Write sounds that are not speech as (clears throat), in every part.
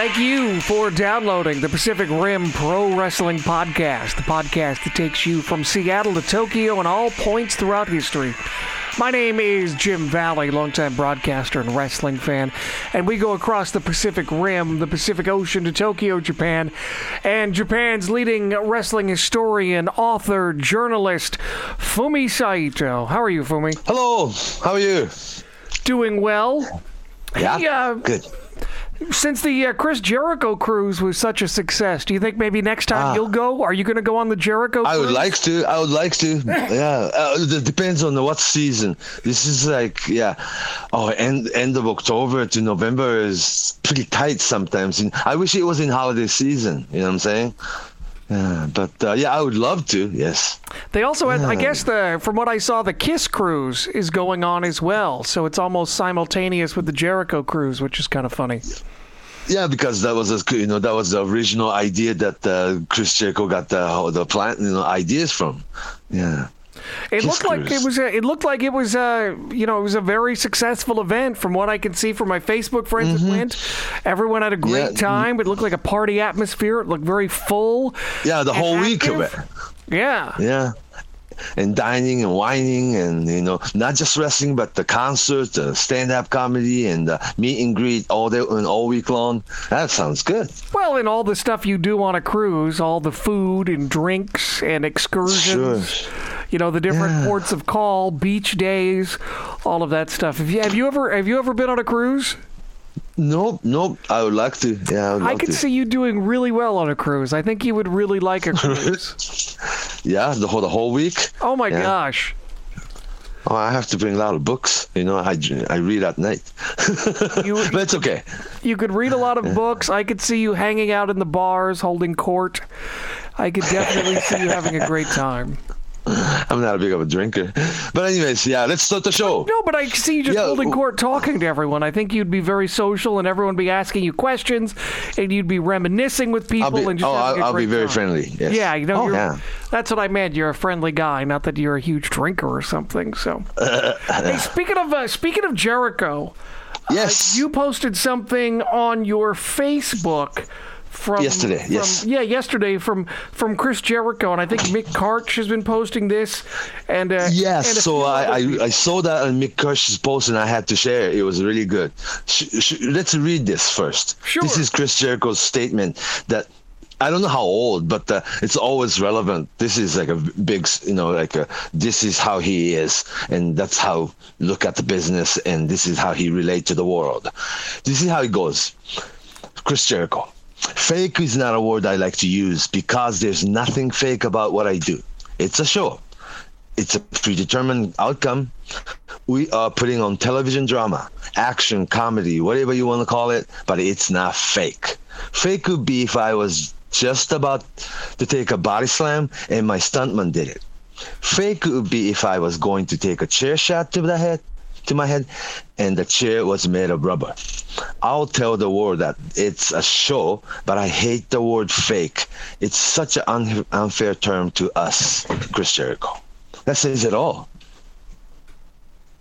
Thank you for downloading the Pacific Rim Pro Wrestling Podcast, the podcast that takes you from Seattle to Tokyo and all points throughout history. My name is Jim Valley, longtime broadcaster and wrestling fan, and we go across the Pacific Rim, the Pacific Ocean to Tokyo, Japan, and Japan's leading wrestling historian, author, journalist, Fumi Saito. How are you, Fumi? Hello, how are you? Doing well. Yeah, Hey, uh, good. Since the uh, Chris Jericho cruise was such a success, do you think maybe next time Ah. you'll go? Are you going to go on the Jericho I cruise? would like to. I would like to. (laughs) Yeah, uh, it depends on the what season. This is like yeah, oh, end end of October to November is pretty tight sometimes. And I wish it was in holiday season. You know what I'm saying? Yeah, but uh, yeah, I would love to. Yes. They also had, I guess, the from what I saw, the Kiss cruise is going on as well. So it's almost simultaneous with the Jericho cruise, which is kind of funny. Yeah, because that was a, you know that was the original idea that uh, Chris Jericho got the the plant you know ideas from. Yeah. It Kiss looked like it was. A, it looked like it was. A, you know, it was a very successful event from what I can see from my Facebook friends that went. Everyone had a great Mm-hmm. Yeah. time. It looked like a party atmosphere. It looked very full. Yeah, the whole week of it. Yeah. Yeah. And dining and wining and you know not just wrestling but the concerts, the stand-up comedy and the meet and greet all day and all week long. That sounds good. Well, and all the stuff you do on a cruise, all the food and drinks and excursions. Sure. You know the different Yeah. ports of call, beach days, all of that stuff. Have you have you ever have you ever been on a cruise? Nope, nope. I would like to. Yeah, I I could to. see you doing really well on a cruise. I think you would really like a (laughs) cruise. Yeah, the whole the whole week. oh my Yeah. gosh. Oh, I have to bring a lot of books. You know, I I read at night. (laughs) You but it's okay. you could read a lot of books. I could see you hanging out in the bars, holding court. I could definitely see you having a great time. I'm not a big of a drinker. But anyways, yeah, let's start the show. No, but I see you just Yeah, holding court talking to everyone. I think you'd be very social and everyone would be asking you questions and you'd be reminiscing with people be, and just oh, I'll, I'll be very time. friendly. Yes. Yeah, you know, Oh, yeah. that's what I meant. You're a friendly guy, not that you're a huge drinker or something. So, (laughs) hey, speaking of uh, speaking of Jericho, Yes. you posted something on your Facebook from Yesterday, from- yes. yeah, yesterday from from Chris Jericho, and I think Mick Karch has been posting this, and uh, Yes, and so I, I. I saw that on Mick Karch's post and I had to share it. It was really good. Sh- sh- let's read this first. Sure. This is Chris Jericho's statement that I don't know how old, but uh, it's always relevant. This is like a big, you know, like a, this is how he is, and that's how look at the business, and this is how he relate to the world. This is how it goes. Chris Jericho. Fake is not a word I like to use because there's nothing fake about what I do. It's a show. It's a predetermined outcome. We are putting on television drama, action, comedy, whatever you want to call it, but it's not fake. Fake would be if I was just about to take a body slam and my stuntman did it. Fake would be if I was going to take a chair shot to the head, to my head, and the chair was made of rubber. I'll tell the world that it's a show, but I hate the word fake. It's such an un- unfair term to us, Chris Jericho. That says it all.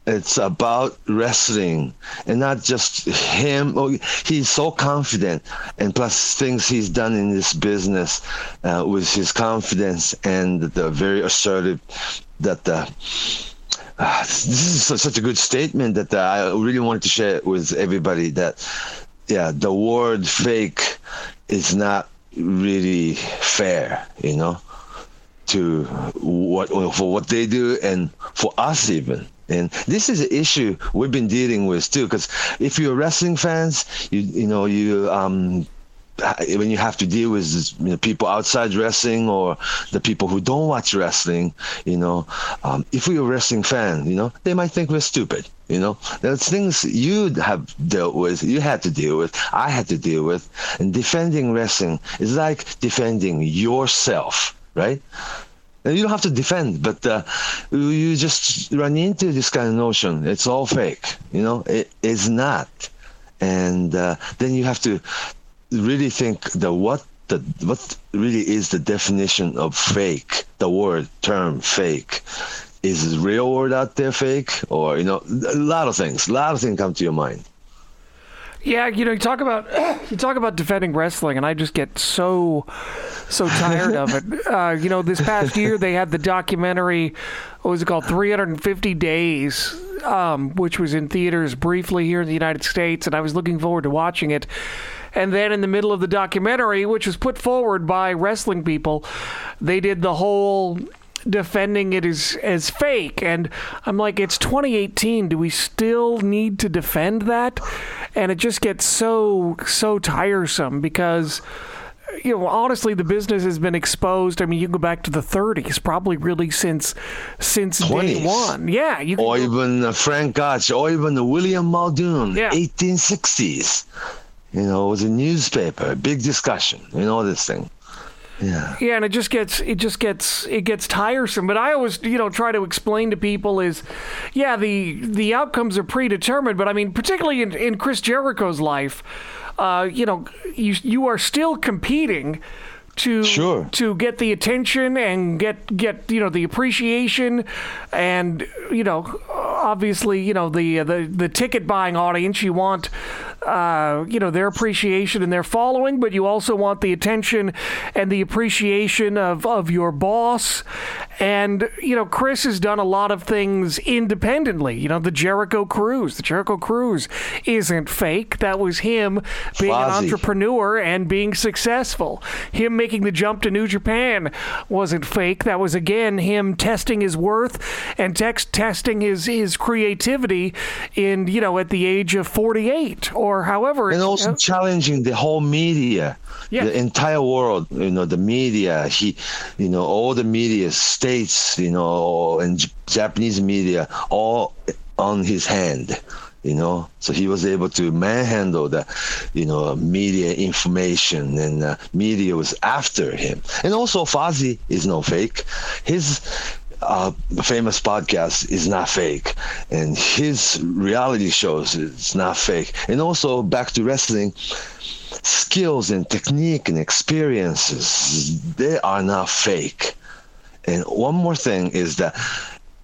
It's about wrestling and not just him. Oh, he's so confident, and plus things he's done in this business uh, with his confidence and the very assertive that the. Uh, this is such, a good statement that I really wanted to share with everybody. That yeah, the word fake is not really fair, you know, to what for what they do and for us even. And this is an issue we've been dealing with too, because if you're wrestling fans, you you know you um when you have to deal with you know, people outside wrestling or the people who don't watch wrestling, you know, um, if you're a wrestling fan, you know, they might think we're stupid. You know, there's things you have dealt with, you had to deal with, I had to deal with, and defending wrestling is like defending yourself, right? And you don't have to defend, but uh, you just run into this kind of notion. It's all fake, you know. It is not, and uh, then you have to really think the what the what really is the definition of fake. The word term fake is the real word out there fake, or you know, a lot of things. A lot of things come to your mind. Yeah, you know, you talk about (clears throat) you talk about defending wrestling, and I just get so so tired of it. (laughs) Uh, you know, this past year they had the documentary. What was it called? 350 Days, um, which was in theaters briefly here in the United States, and I was looking forward to watching it. And then in the middle of the documentary, which was put forward by wrestling people, they did the whole defending it as as fake and I'm like it's 2018 do we still need to defend that and it just gets so so tiresome because you know honestly the business has been exposed I mean you can go back to the 30s probably really since since 20s. day 1 yeah you can or go- even uh, Frank Gotch, or even William Muldoon, Yeah. 1860s. You know, it was a newspaper, big discussion, you know, this thing. Yeah. Yeah, and it just gets it just gets it gets tiresome. But I always you know try to explain to people is, yeah, the the outcomes are predetermined. But I mean, particularly in, in Chris Jericho's life, uh, you know, you you are still competing. To, Sure. to get the attention and get get you know the appreciation and you know obviously you know the the the ticket buying audience you want uh, you know their appreciation and their following but you also want the attention and the appreciation of of your boss. And you know Chris has done a lot of things independently. You know the Jericho Cruise. The Jericho Cruise isn't fake. That was him being an entrepreneur and being successful. Him making the jump to New Japan wasn't fake. That was again him testing his worth and text testing his his creativity in you know at the age of 48 or however and also challenging the whole media Yeah. the entire world you know the media. He you know all the media states you know and J- japanese media all on his hand you know. So he was able to manhandle the you know media information and uh, media was after him. And also Fozzy is no fake. His uh, famous podcast is not fake, and his reality shows is not fake. And also back to wrestling, skills and technique and experiences they are not fake. And one more thing is that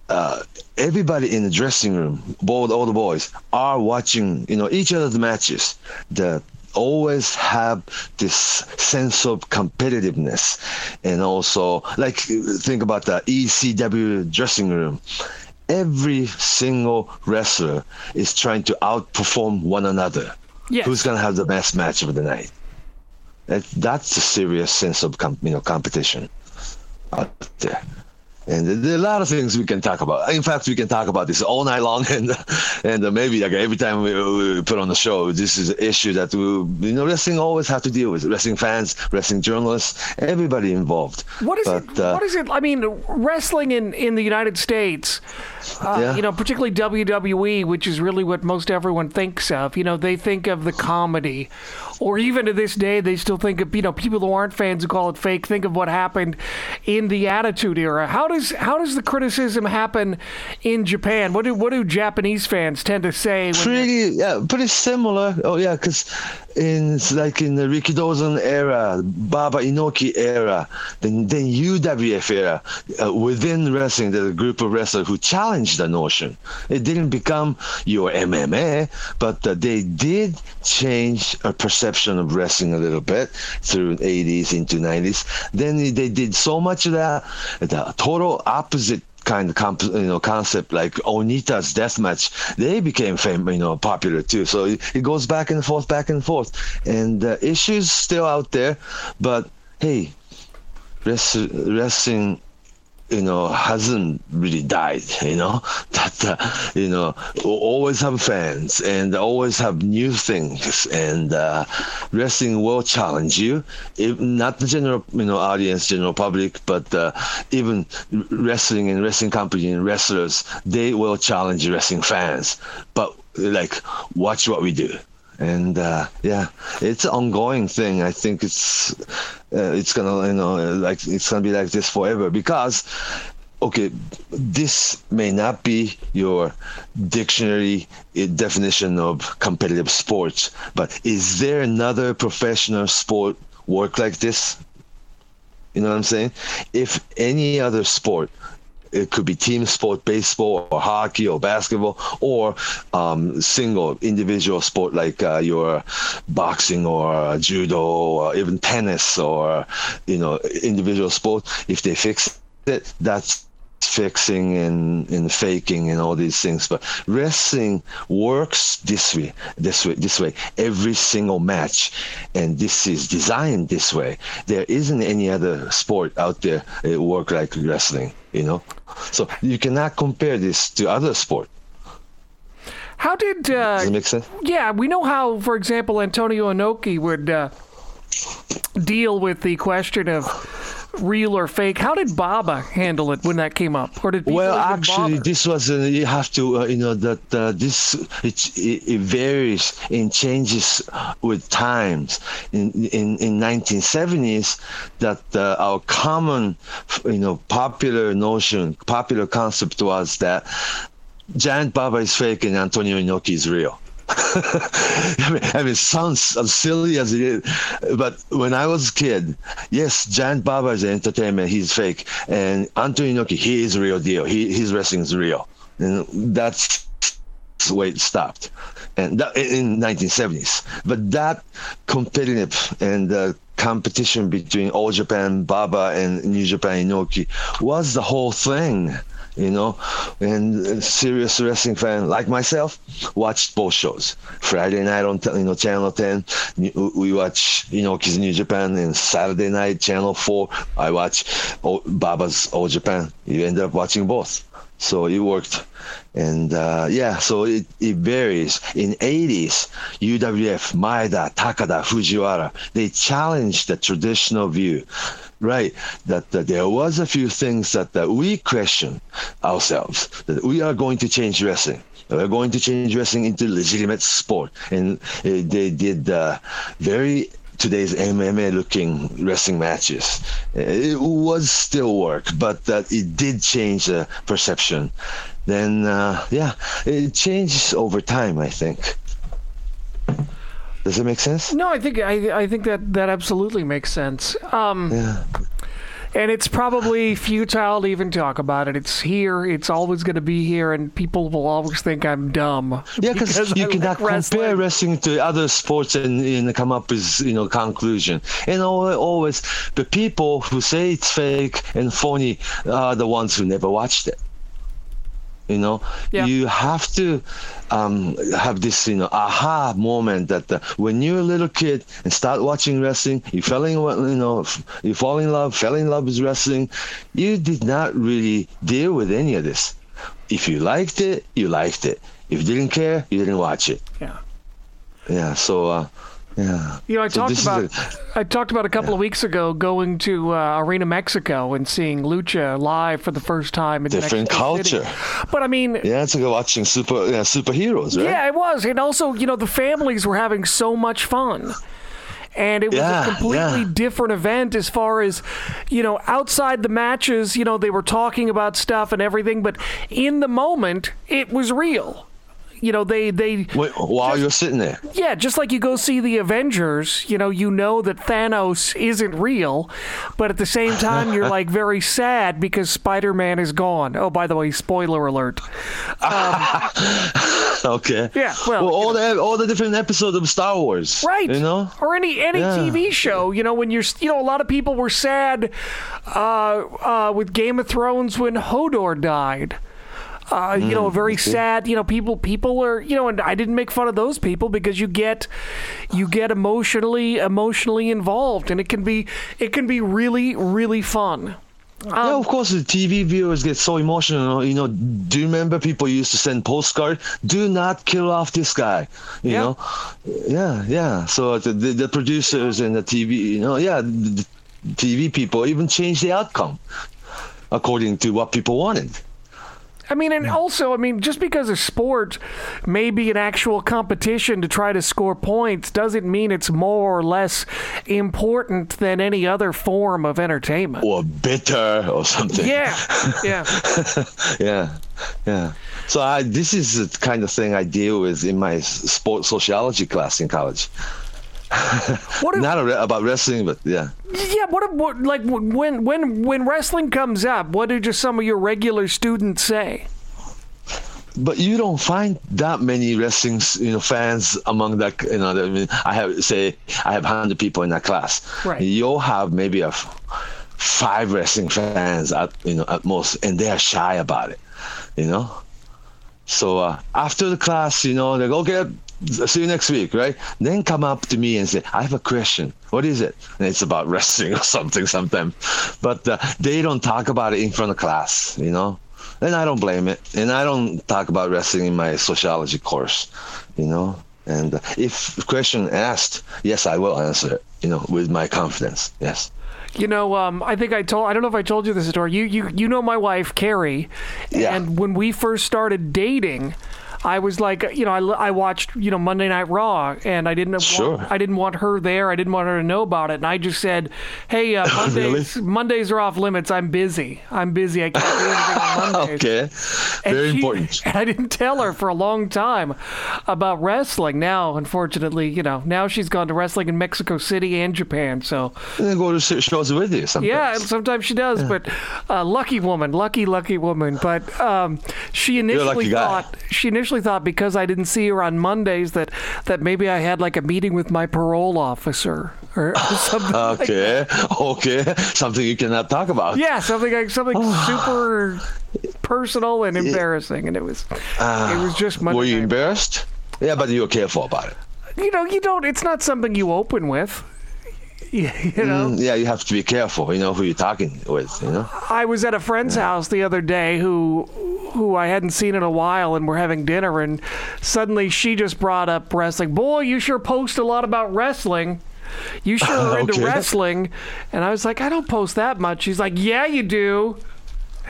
uh, everybody in the dressing room, both all the boys, are watching, you know, each other's matches. The always have this sense of competitiveness and also like think about the ECW dressing room. Every single wrestler is trying to outperform one another. Yes. who's going to have the best match of the night? That, that's a serious sense of you know competition out there and there are a lot of things we can talk about. In fact, we can talk about this all night long, (laughs) and and maybe like every time we, we put on the show, this is an issue that we, you know, wrestling always have to deal with. Wrestling fans, wrestling journalists, everybody involved. What is but, it? uh, what is it? I mean, wrestling in, in the United States, uh, Yeah. you know, particularly WWE, which is really what most everyone thinks of. You know, they think of the comedy, or even to this day, they still think of you know people who aren't fans who call it fake think of what happened in the Attitude Era. How does how does the criticism happen in Japan? What do what do Japanese fans tend to say? When pretty yeah pretty similar oh yeah because in like in the rikidozan era baba inoki era then then uwf era uh, within wrestling there's a group of wrestlers who challenged the notion. It didn't become your mma but uh, they did change a perception of wrestling a little bit through 80s into 90s then they did so much of that the total opposite kind of comp- you know concept like Onita's death match, they became famous, you know, popular too. So it, it goes back and forth, back and forth, and uh, issues still out there. But hey, rest- wrestling, you know, hasn't really died. You know (laughs) that uh, you know always have fans and always have new things, and uh, wrestling will challenge you. If not the general you know audience, general public, but uh, even wrestling and wrestling company and wrestlers, they will challenge wrestling fans. But like, watch what we do and uh, yeah, it's an ongoing thing. I think it's uh, it's gonna you know like it's gonna be like this forever because okay, this may not be your dictionary uh, definition of competitive sports, but is there another professional sport work like this? You know what I'm saying? If any other sport it could be team sport, baseball or hockey or basketball, or um, single individual sport like uh, your boxing or judo or even tennis or you know individual sport. If they fix it, that's fixing and, and faking and all these things. But wrestling works this way this way this way every single match. And this is designed this way. There isn't any other sport out there that work like wrestling you know? So you cannot compare this to other sport. How did uh, does it make sense? yeah we know how for example antonio inoki would uh, deal with the question of real or fake. How did Baba handle it when that came up? Or did well, actually, bother? this was uh, you have to uh, you know that uh, this it, it, it varies and changes with times. In in in 1970s, that uh, our common you know popular notion, popular concept was that Giant Baba is fake and Antonio Inoki is real. (laughs) I mean, I mean, it sounds as silly as it is, but when I was a kid, yes, Giant Baba is entertainment, he's fake, and Antonio Inoki, he is real deal. He his wrestling is real, and that's the way it stopped, and that in 1970s. But that competitive and uh, competition between All Japan Baba and New Japan Inoki was the whole thing you know, and serious wrestling fan like myself watched both shows. Friday night on you know Channel 10, we watch you know Kids New Japan, and Saturday night Channel 4, I watch Baba's All Japan. You end up watching both, so it worked. And uh, yeah, so it, it varies. In 80s, UWF, Maeda, Takada, Fujiwara, they challenged the traditional view right that, that there was a few things that, that we question ourselves that we are going to change wrestling we're going to change wrestling into legitimate sport and uh, they did uh, very today's MMA looking wrestling matches. It was still work, but uh, it did change the perception. Then, uh, yeah, it changes over time, I think. Does it make sense? No, I think I, I think that that absolutely makes sense. Um, Yeah. and it's probably futile to even talk about it. It's here. It's always going to be here, and people will always think I'm dumb. Yeah, because I you like cannot compare wrestling to other sports and, and come up with you know conclusion. And always the people who say it's fake and phony are the ones who never watched it. You know, Yeah. you have to um, have this, you know, aha moment that uh, when you're a little kid and start watching wrestling, you fell in, you know, you fall in love, fell in love with wrestling. You did not really deal with any of this. If you liked it, you liked it. If you didn't care, you didn't watch it. Yeah. Yeah. So, uh, yeah. You know, I So talked about a- I talked about a couple of weeks ago going to uh, Arena Mexico and seeing lucha live for the first time in Different Mexico City. culture. But I mean, Yeah, it's like watching super yeah, superheroes, right? Yeah, it was. And also, you know, the families were having so much fun. And it was Yeah, a completely yeah. different event as far as, you know, outside the matches, you know, they were talking about stuff and everything, but in the moment, it was real. You know, they they Wait, while you're sitting there. yeah, just like you go see the Avengers, you know, you know that Thanos isn't real, but at the same (laughs) time you're like very sad because Spider-Man is gone. Oh, by the way, spoiler alert. (laughs) Okay. Yeah, well, all the all the different episodes of Star Wars. right You know. or any any Yeah. tv show you know when you're you know a lot of people were sad uh, uh, with game of thrones when hodor died uh, you know, mm, very sad. You know, people people are you know, and I didn't make fun of those people because you get you get emotionally emotionally involved, and it can be it can be really really fun. yeah, um, of course, the TV viewers get so emotional. You know, do you remember people used to send postcard? Do not kill off this guy. You Yeah. know, yeah, yeah. So uh, the, the the producers and the TV, you know, yeah, the, the TV people even changed the outcome according to what people wanted. I mean, and also, I mean, just because a sport may be an actual competition to try to score points doesn't mean it's more or less important than any other form of entertainment. Or bitter or something. Yeah, yeah. (laughs) yeah yeah so I, this is the kind of thing i deal with in my sports sociology class in college (laughs) what not re- about wrestling, but yeah. Yeah. What, what like when when when wrestling comes up? What do just some of your regular students say? but you don't find that many wrestling you know fans among that you know I mean I have say I have hundred people in that class right you'll have maybe a five wrestling fans at you know at most and they are shy about it you know so uh, after the class you know they go okay see you next week right then come up to me and say I have a question what is it and it's about (laughs) wrestling or something sometimes but uh, they don't talk about it in front of class you know and I don't blame it. And I don't talk about wrestling in my sociology course, you know. And if question asked, yes, I will answer it, you know, with my confidence. Yes. You know, um, I think I told. I don't know if I told you this story. You, you, you know my wife Carrie, yeah. and when we first started dating, I was like, you know, I, I watched, you know, Monday Night Raw, and I didn't, sure. want, I didn't want her there. I didn't want her to know about it, and I just said, "Hey, uh, (laughs) Mondays, really? Mondays are off limits. I'm busy. I'm busy. I can't do anything on (laughs) Mondays." okay, very she, important. (laughs) And I didn't tell her for a long time about wrestling. Now, unfortunately, you know, now she's gone to wrestling in Mexico City and Japan. So and then go to shows with you. Sometimes. Yeah, sometimes she does. Yeah. But uh, lucky woman, lucky, lucky woman. But um, she initially thought she initially thought because I didn't see her on Mondays that that maybe I had like a meeting with my parole officer or (laughs) something. okay, like okay, something you cannot talk about. Yeah, something like something (sighs) super personal and embarrassing, and it was uh, it was just Monday. Were you night. embarrassed? Yeah, but you were careful about it. You know, you don't. It's not something you open with. (laughs) You know? Mm, yeah, you have to be careful. You know who you're talking with. You know. I was at a friend's house the other day who who I hadn't seen in a while, and we're having dinner, and suddenly she just brought up wrestling. Boy, you sure post a lot about wrestling. You (laughs) sure are into Okay. wrestling. And I was like, I don't post that much. She's like, Yeah, you do. (laughs)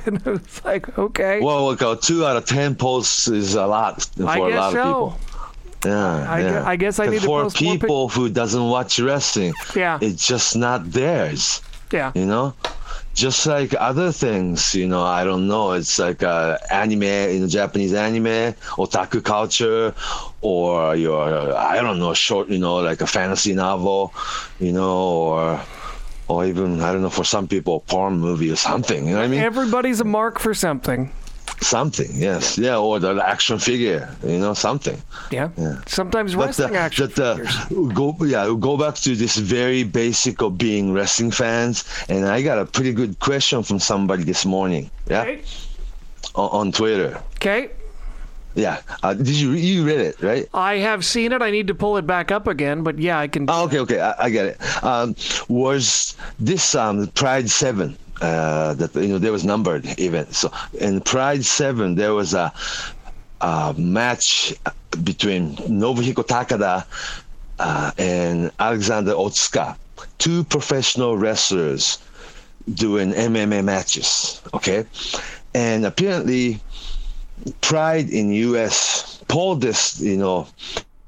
And I was like, Okay. Well, look, uh, two out of ten posts is a lot for I a guess lot so. of people. Yeah, I yeah. gue- I guess I need to for post more pic- people who doesn't watch wrestling. Yeah. it's just not theirs. Yeah. You know, just like other things. You know, I don't know. It's like uh, anime, you know, Japanese anime, otaku culture, or your I don't know, short. You know, like a fantasy novel. You know, or or even I don't know for some people, porn movie or something. You know what I mean? Everybody's a mark for something. Something yes yeah or the action figure you know something Yeah. Yeah. Sometimes but wrestling uh, action that, uh, figures. go yeah go back to this very basic of being wrestling fans and i got a pretty good question from somebody this morning yeah Okay. on, on twitter Okay. yeah uh, did you you read it right I have seen it. I need to pull it back up again, but yeah, I can. Oh, okay, okay, I, I get it. Um, was this um, Pride Seven? Uh, that you know there was numbered even So in Pride Seven, there was a, a match between Nobuhiko Takada uh, and Alexander Otsuka, two professional wrestlers doing MMA matches. Okay, and apparently Pride in US pulled this, you know,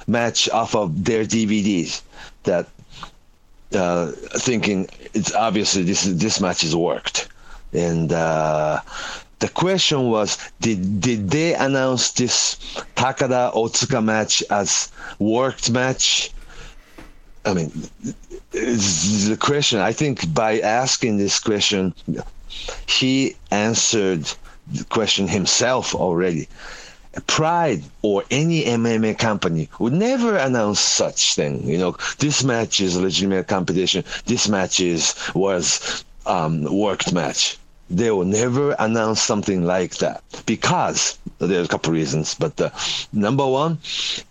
match off of their DVDs that uh, thinking it's obviously this this match is worked, and uh, the question was did did they announce this Takada Otsuka match as worked match? I mean, the question. I think by asking this question, he answered the question himself already. Pride or any MMA company would never announce such thing. You know, this match is legitimate competition. This match is was um, worked match. They will never announce something like that because there's a couple reasons. But uh, number one,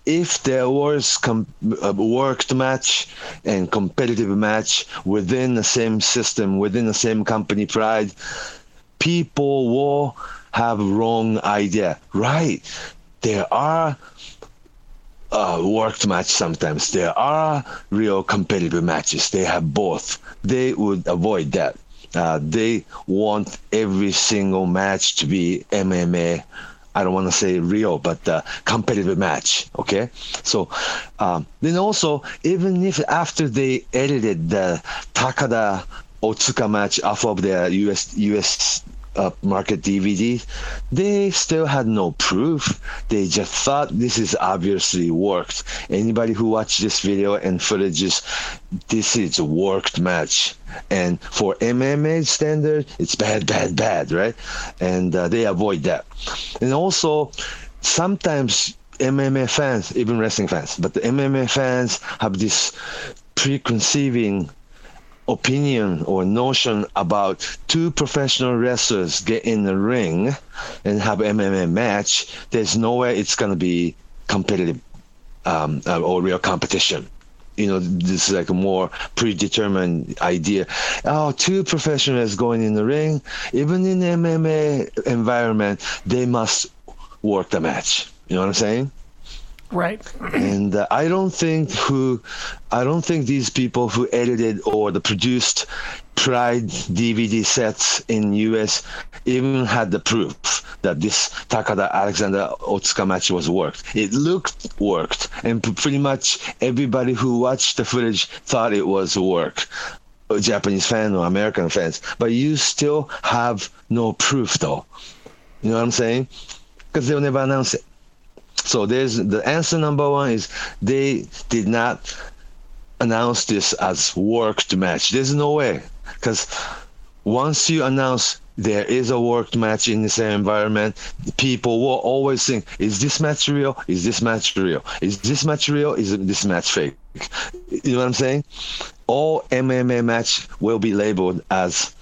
if there was com- a worked match and competitive match within the same system, within the same company, Pride, people will have wrong idea. Right. There are uh, worked match sometimes. There are real competitive matches. They have both. They would avoid that. Uh, they want every single match to be MMA. I don't want to say real, but uh, competitive match. Okay, so um, then also even if after they edited the Takada Otsuka match off of their US US uh, market DVD, they still had no proof. They just thought this is obviously worked. Anybody who watched this video and footages, this is worked match. And for MMA standard, it's bad, bad, bad, right? And uh, they avoid that. And also, sometimes MMA fans, even wrestling fans, but the MMA fans have this preconceiving opinion or notion about two professional wrestlers get in the ring and have MMA match, there's no way it's going to be competitive um, uh, or real competition. You know, this is like a more predetermined idea. Oh, two professionals going in the ring, even in the MMA environment, they must work the match. You know what I'm saying? Right. and uh, I don't think who, I don't think these people who edited or the produced Pride DVD sets in US even had the proof that this Takada Alexander Otsuka match was worked. It looked worked, and pretty much everybody who watched the footage thought it was work. Japanese fan or American fans, but you still have no proof though. You know what I'm saying? Because they'll never announce it. So there's the answer number one is they did not announce this as worked match. There's no way because once you announce there is a worked match in the same environment, people will always think, is this match real? Is this match real? Is this match real? Is this match fake? You know what I'm saying? All MMA match will be labeled as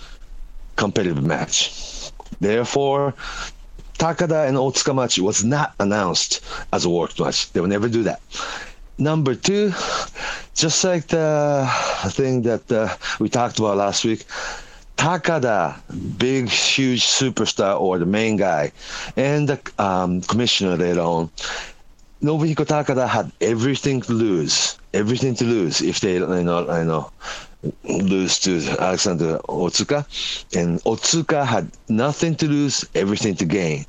competitive match. Therefore, Takada and Otsuka match was not announced as a worked match. They will never do that. Number two, just like the thing that uh, we talked about last week, Takada, big, huge superstar or the main guy, and the um, commissioner later on, Nobuhiko Takada had everything to lose, everything to lose if they, you know, I know, lose to Alexander Otsuka, and Otsuka had nothing to lose, everything to gain,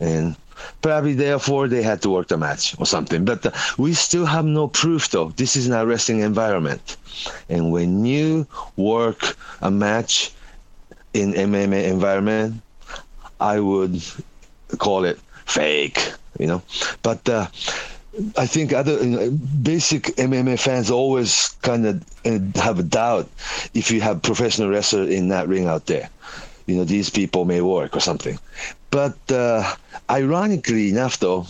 and probably therefore they had to work the match or something. But uh, we still have no proof, though. This is not wrestling environment, and when you work a match in MMA environment, I would call it fake, you know. But uh, I think other you know, basic MMA fans always kind of uh, have a doubt if you have professional wrestler in that ring out there. You know, these people may work or something. But uh, ironically enough, though,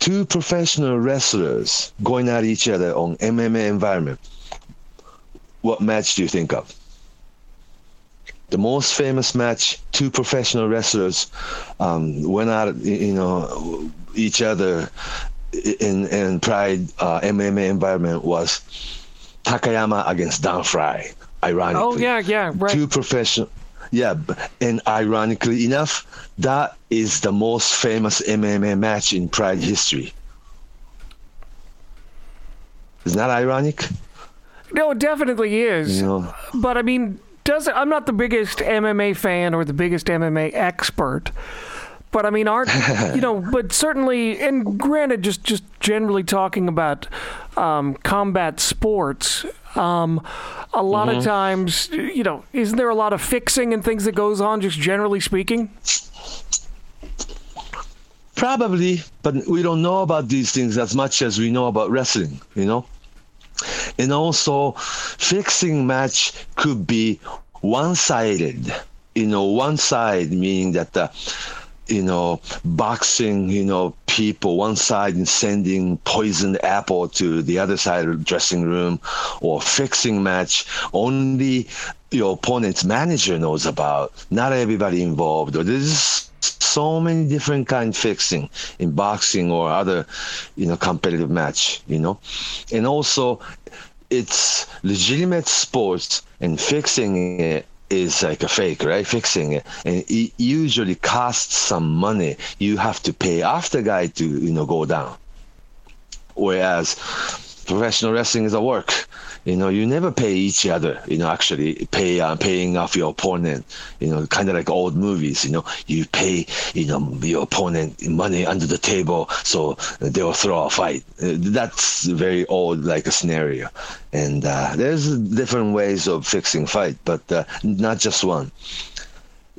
two professional wrestlers going at each other on MMA environment. What match do you think of? the most famous match, two professional wrestlers um, went at you know each other in in Pride uh, MMA environment was Takayama against Don Frye. Ironically, oh yeah, yeah, right. Two professional. Yeah, and ironically enough, that is the most famous MMA match in Pride history. Isn't that ironic? No, it definitely is. You know, but I mean, does I'm not the biggest MMA fan or the biggest MMA expert, but I mean, aren't you (laughs) know? But certainly, and granted, just just generally talking about um, combat sports. Um, a lot Mm-hmm. of times, you know, isn't there a lot of fixing and things that goes on, just generally speaking? Probably, but we don't know about these things as much as we know about wrestling, you know? And also, fixing match could be one sided, you know, one side, meaning that the, you know, boxing, you know, people, one side and sending poisoned apple to the other side of the dressing room, or fixing match, only your opponent's manager knows about, not everybody involved. There's so many different kind of fixing in boxing or other, you know, competitive match, you know, and also it's legitimate sports and fixing it is like a fake, right? Fixing it, and it usually costs some money. You have to pay the guy to you know go down. Whereas professional wrestling is a work. You know, you never pay each other. You know, actually pay uh, paying off your opponent. You know, kind of like old movies. You know, you pay you know your opponent money under the table so they'll throw a fight. That's very old like a scenario, and uh, there's different ways of fixing fight, but uh, not just one.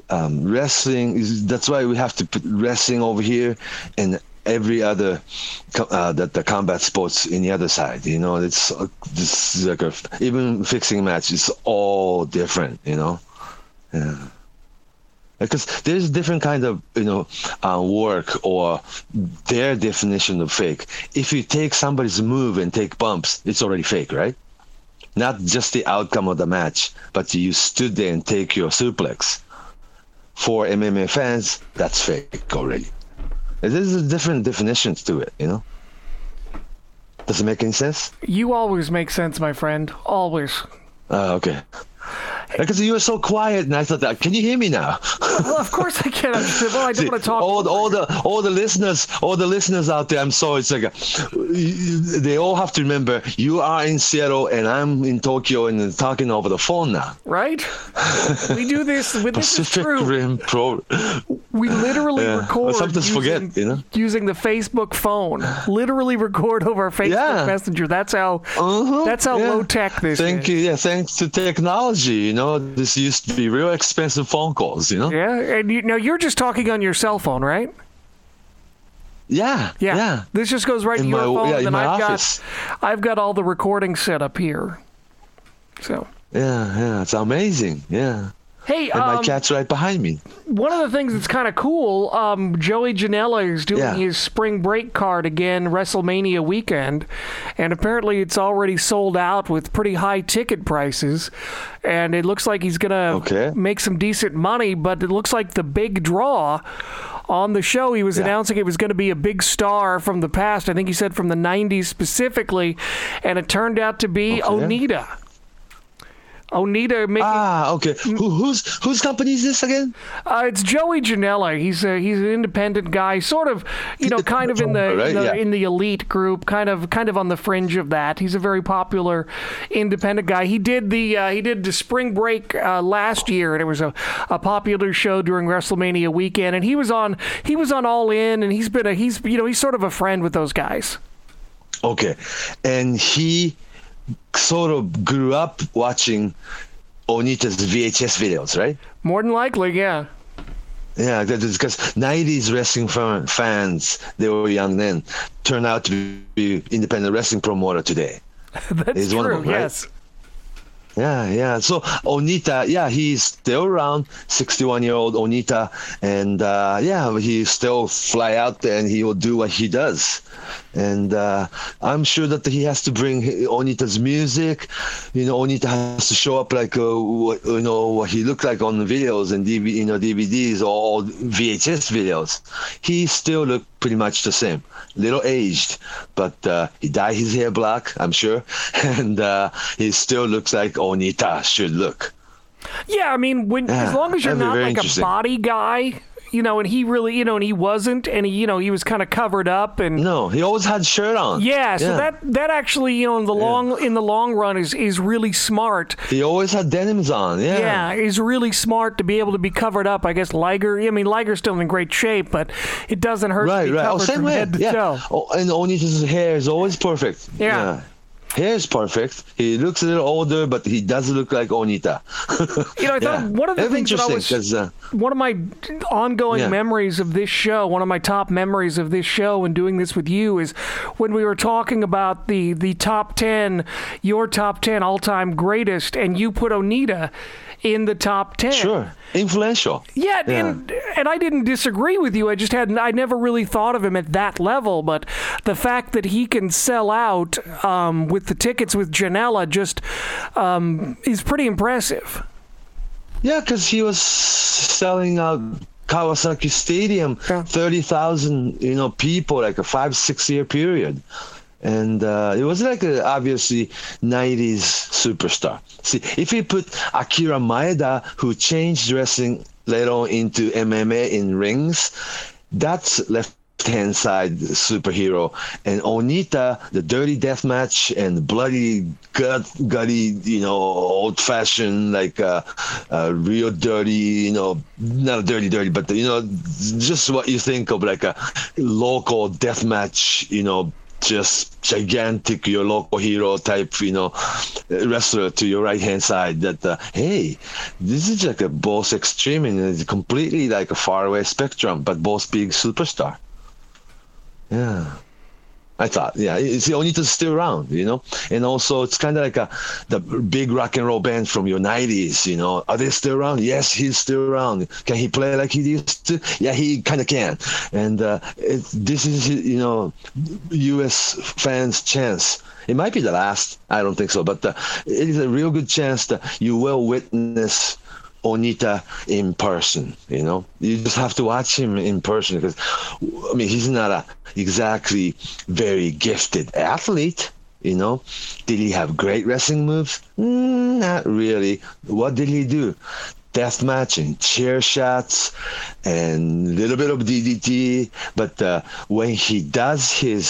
um, wrestling is that's why we have to put wrestling over here and every other uh, that the combat sports in the other side. You know, it's uh, this like a, even fixing match is all different. You know, yeah. Because there's different kind of you know uh, work or their definition of fake. If you take somebody's move and take bumps, it's already fake, right? Not just the outcome of the match, but you stood there and take your suplex. For MMA fans, that's fake already. There's different definitions to it, you know. Does it make any sense? You always make sense, my friend. Always. Uh, okay. Because you were so quiet, and I thought, that, can you hear me now? well, of course I can. Well, I don't See, want to talk. All, the, all the all the listeners, all the listeners out there. I'm sorry. It's like a, they all have to remember you are in Seattle and I'm in Tokyo and talking over the phone now. Right. we do this (laughs) with Pacific Rim Pro. We literally yeah. record. sometimes using, forget, you know, using the Facebook phone. Literally record over Facebook yeah. Messenger. That's how. Uh-huh. That's how yeah. low tech this Thank is. you. Yeah. Thanks to technology. You know this used to be real expensive phone calls, you know? Yeah, and you now you're just talking on your cell phone, right? Yeah, yeah. yeah. This just goes right in to your my, phone, yeah, and I've office. got I've got all the recording set up here. So Yeah, yeah, it's amazing. Yeah. Hey, and um, my cat's right behind me. One of the things that's kind of cool, um, Joey Janela is doing yeah. his spring break card again, WrestleMania weekend, and apparently it's already sold out with pretty high ticket prices, and it looks like he's gonna okay. make some decent money. But it looks like the big draw on the show, he was yeah. announcing it was going to be a big star from the past. I think he said from the '90s specifically, and it turned out to be okay. Onita. Onita making. Ah, okay. Who, who's whose company is this again? Uh, it's Joey Janela. He's a, he's an independent guy, sort of, you know, kind of in the, right? in, the yeah. in the elite group, kind of kind of on the fringe of that. He's a very popular independent guy. He did the uh, he did the Spring Break uh, last year, and it was a, a popular show during WrestleMania weekend. And he was on he was on All In, and he's been a he's you know he's sort of a friend with those guys. Okay, and he sort of grew up watching Onita's VHS videos, right? More than likely, yeah. Yeah, because 90s wrestling fans, they were young then, turned out to be independent wrestling promoter today. (laughs) That's true, one of them, right? yes. Yeah, yeah. So Onita, yeah, he's still around, 61 year old Onita, and uh, yeah, he still fly out there and he will do what he does. And uh, I'm sure that he has to bring Onita's music. You know, Onita has to show up like uh, what, you know what he looked like on the videos and DVD, you know DVDs or VHS videos. He still looked pretty much the same little aged, but uh, he dyed his hair black, I'm sure, (laughs) and uh, he still looks like Onita should look. Yeah, I mean, when yeah, as long as you're not like a body guy, you know, and he really, you know, and he wasn't, and he, you know, he was kind of covered up, and no, he always had shirt on. Yeah, so yeah. that that actually, you know, in the long yeah. in the long run is is really smart. He always had denims on. Yeah, yeah, is really smart to be able to be covered up. I guess Liger, I mean, Liger's still in great shape, but it doesn't hurt right, to be right. Oh, covered oh, same way. yeah. Oh, and Onita's hair is always perfect. yeah. Hair is perfect. He looks a little older, but he does look like Onita. (laughs) you know, I thought yeah. one of the things that I was uh, one of my ongoing yeah. memories of this show, one of my top memories of this show, and doing this with you is when we were talking about the the top ten, your top ten all time greatest, and you put Onita in the top 10. Sure. Influential. Yeah, yeah, And, and I didn't disagree with you. I just hadn't, I never really thought of him at that level. But the fact that he can sell out um, with the tickets with Janela just um, is pretty impressive. Yeah, because he was selling out Kawasaki Stadium, yeah. 30,000, you know, people, like a five, six year period and uh, it was like a obviously 90s superstar. See, if you put Akira Maeda, who changed dressing later on into MMA in rings, that's left hand side superhero and onita the dirty death match and bloody gut gutty you know old fashioned like uh, uh, real dirty you know not a dirty dirty but you know just what you think of like a local death match you know just gigantic your local hero type you know wrestler to your right hand side that uh, hey this is like a both extreme and it's completely like a far away spectrum but both big superstar. Yeah I thought, yeah, it's Onita's still around, you know, and also it's kind of like a the big rock and roll band from your '90s, you know. Are they still around? Yes, he's still around. Can he play like he used to? Yeah, he kind of can. And uh, it, this is, you know, U.S. fans' chance. It might be the last. I don't think so, but uh, it is a real good chance that you will witness Onita in person. You know, you just have to watch him in person because, I mean, he's not a exactly very gifted athlete. You know, did he have great wrestling moves? Mm, not really. What did he do? Death matching, chair shots, and a little bit of DDT. But uh, when he does his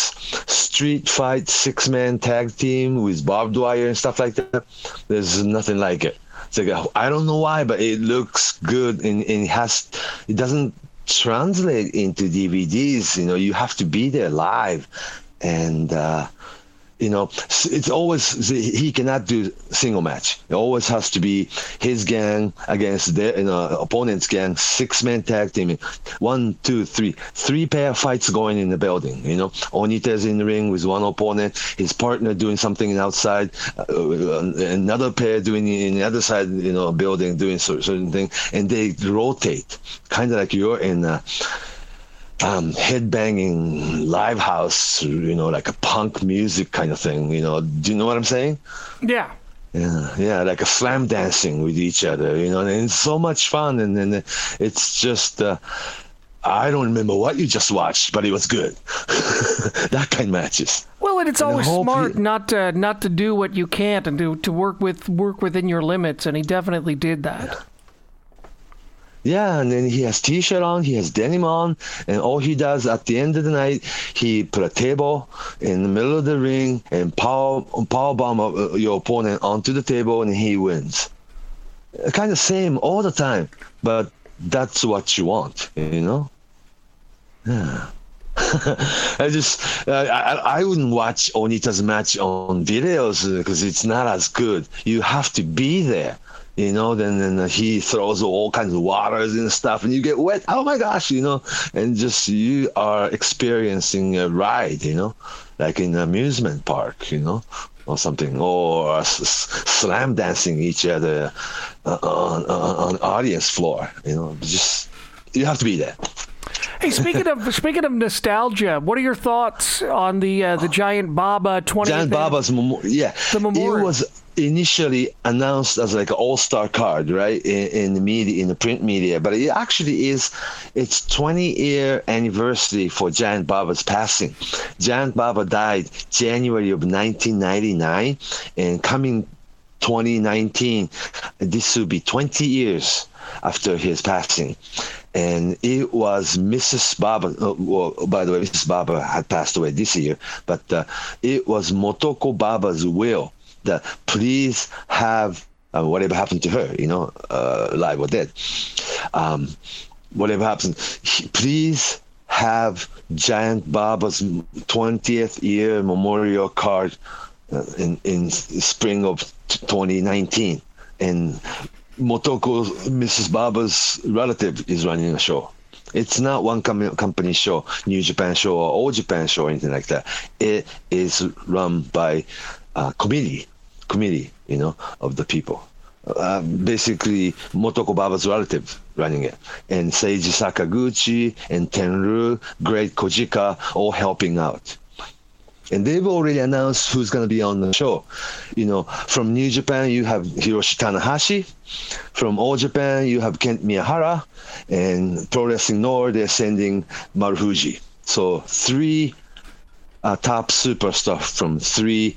street fight six man tag team with barbed wire and stuff like that, there's nothing like it. It's like I don't know why, but it looks good and, and it has. It doesn't translate into DVDs. You know, you have to be there live, and uh, you know, it's always he cannot do single match. It always has to be his gang against their you know, opponent's gang, six man tag team. One, two, three, three pair fights going in the building. You know, Onita's in the ring with one opponent, his partner doing something outside, uh, another pair doing in the other side, you know, building doing certain thing, and they rotate, kind of like you're in. Uh, um, headbanging live house, you know, like a punk music kind of thing. You know, do you know what I'm saying? Yeah. Yeah, yeah, like a slam dancing with each other, you know, and it's so much fun. And then it's just, uh, I don't remember what you just watched, but it was good. (laughs) that kind of matches. Well, and it's and always smart pe- not to not to do what you can't and to to work with work within your limits, and he definitely did that. Yeah. Yeah, and then he has t-shirt on, he has denim on, and all he does at the end of the night, he put a table in the middle of the ring and power power bomb uh, your opponent onto the table, and he wins. Kind of same all the time, but that's what you want, you know. Yeah. (laughs) I just uh, I, I wouldn't watch Onita's match on videos because it's not as good. You have to be there you know, then then he throws all kinds of waters and stuff, and you get wet. Oh my gosh, you know, and just you are experiencing a ride, you know, like in an amusement park, you know, or something, or slam dancing each other uh, on, on on audience floor, you know, just you have to be there. Hey, speaking of (laughs) speaking of nostalgia, what are your thoughts on the uh, the Giant Baba twenty? Giant Baba's yeah, the memorial. It was initially announced as like an all-star card right in, in, the media in the print media but it actually is its 20 year anniversary for Giant Baba's passing Giant Baba died january of 1999 and coming 2019 this will be 20 years after his passing and it was Mrs. Baba. Uh, well, by the way, Mrs. Baba had passed away this year, but uh, it was Motoko Baba's will that please have uh, whatever happened to her, you know, uh, alive or dead, um, whatever happens, please have Giant Baba's 20th year memorial card uh, in in spring of 2019, and Motoko, Mrs. Baba's relative, is running a show. It's not one com- company show, New Japan show or All Japan show or anything like that. It is run by a committee committee, you know, of the people. Uh, basically, Motoko Baba's relative running it, and Seiji Sakaguchi and Tenryu, Great Kojika, all helping out. And they've already announced who's going to be on the show. You know, from New Japan, you have Hiroshi Tanahashi. From All Japan, you have Kento Miyahara. And Pro Wrestling NOAH, they're sending Marufuji. So three uh, top superstars from three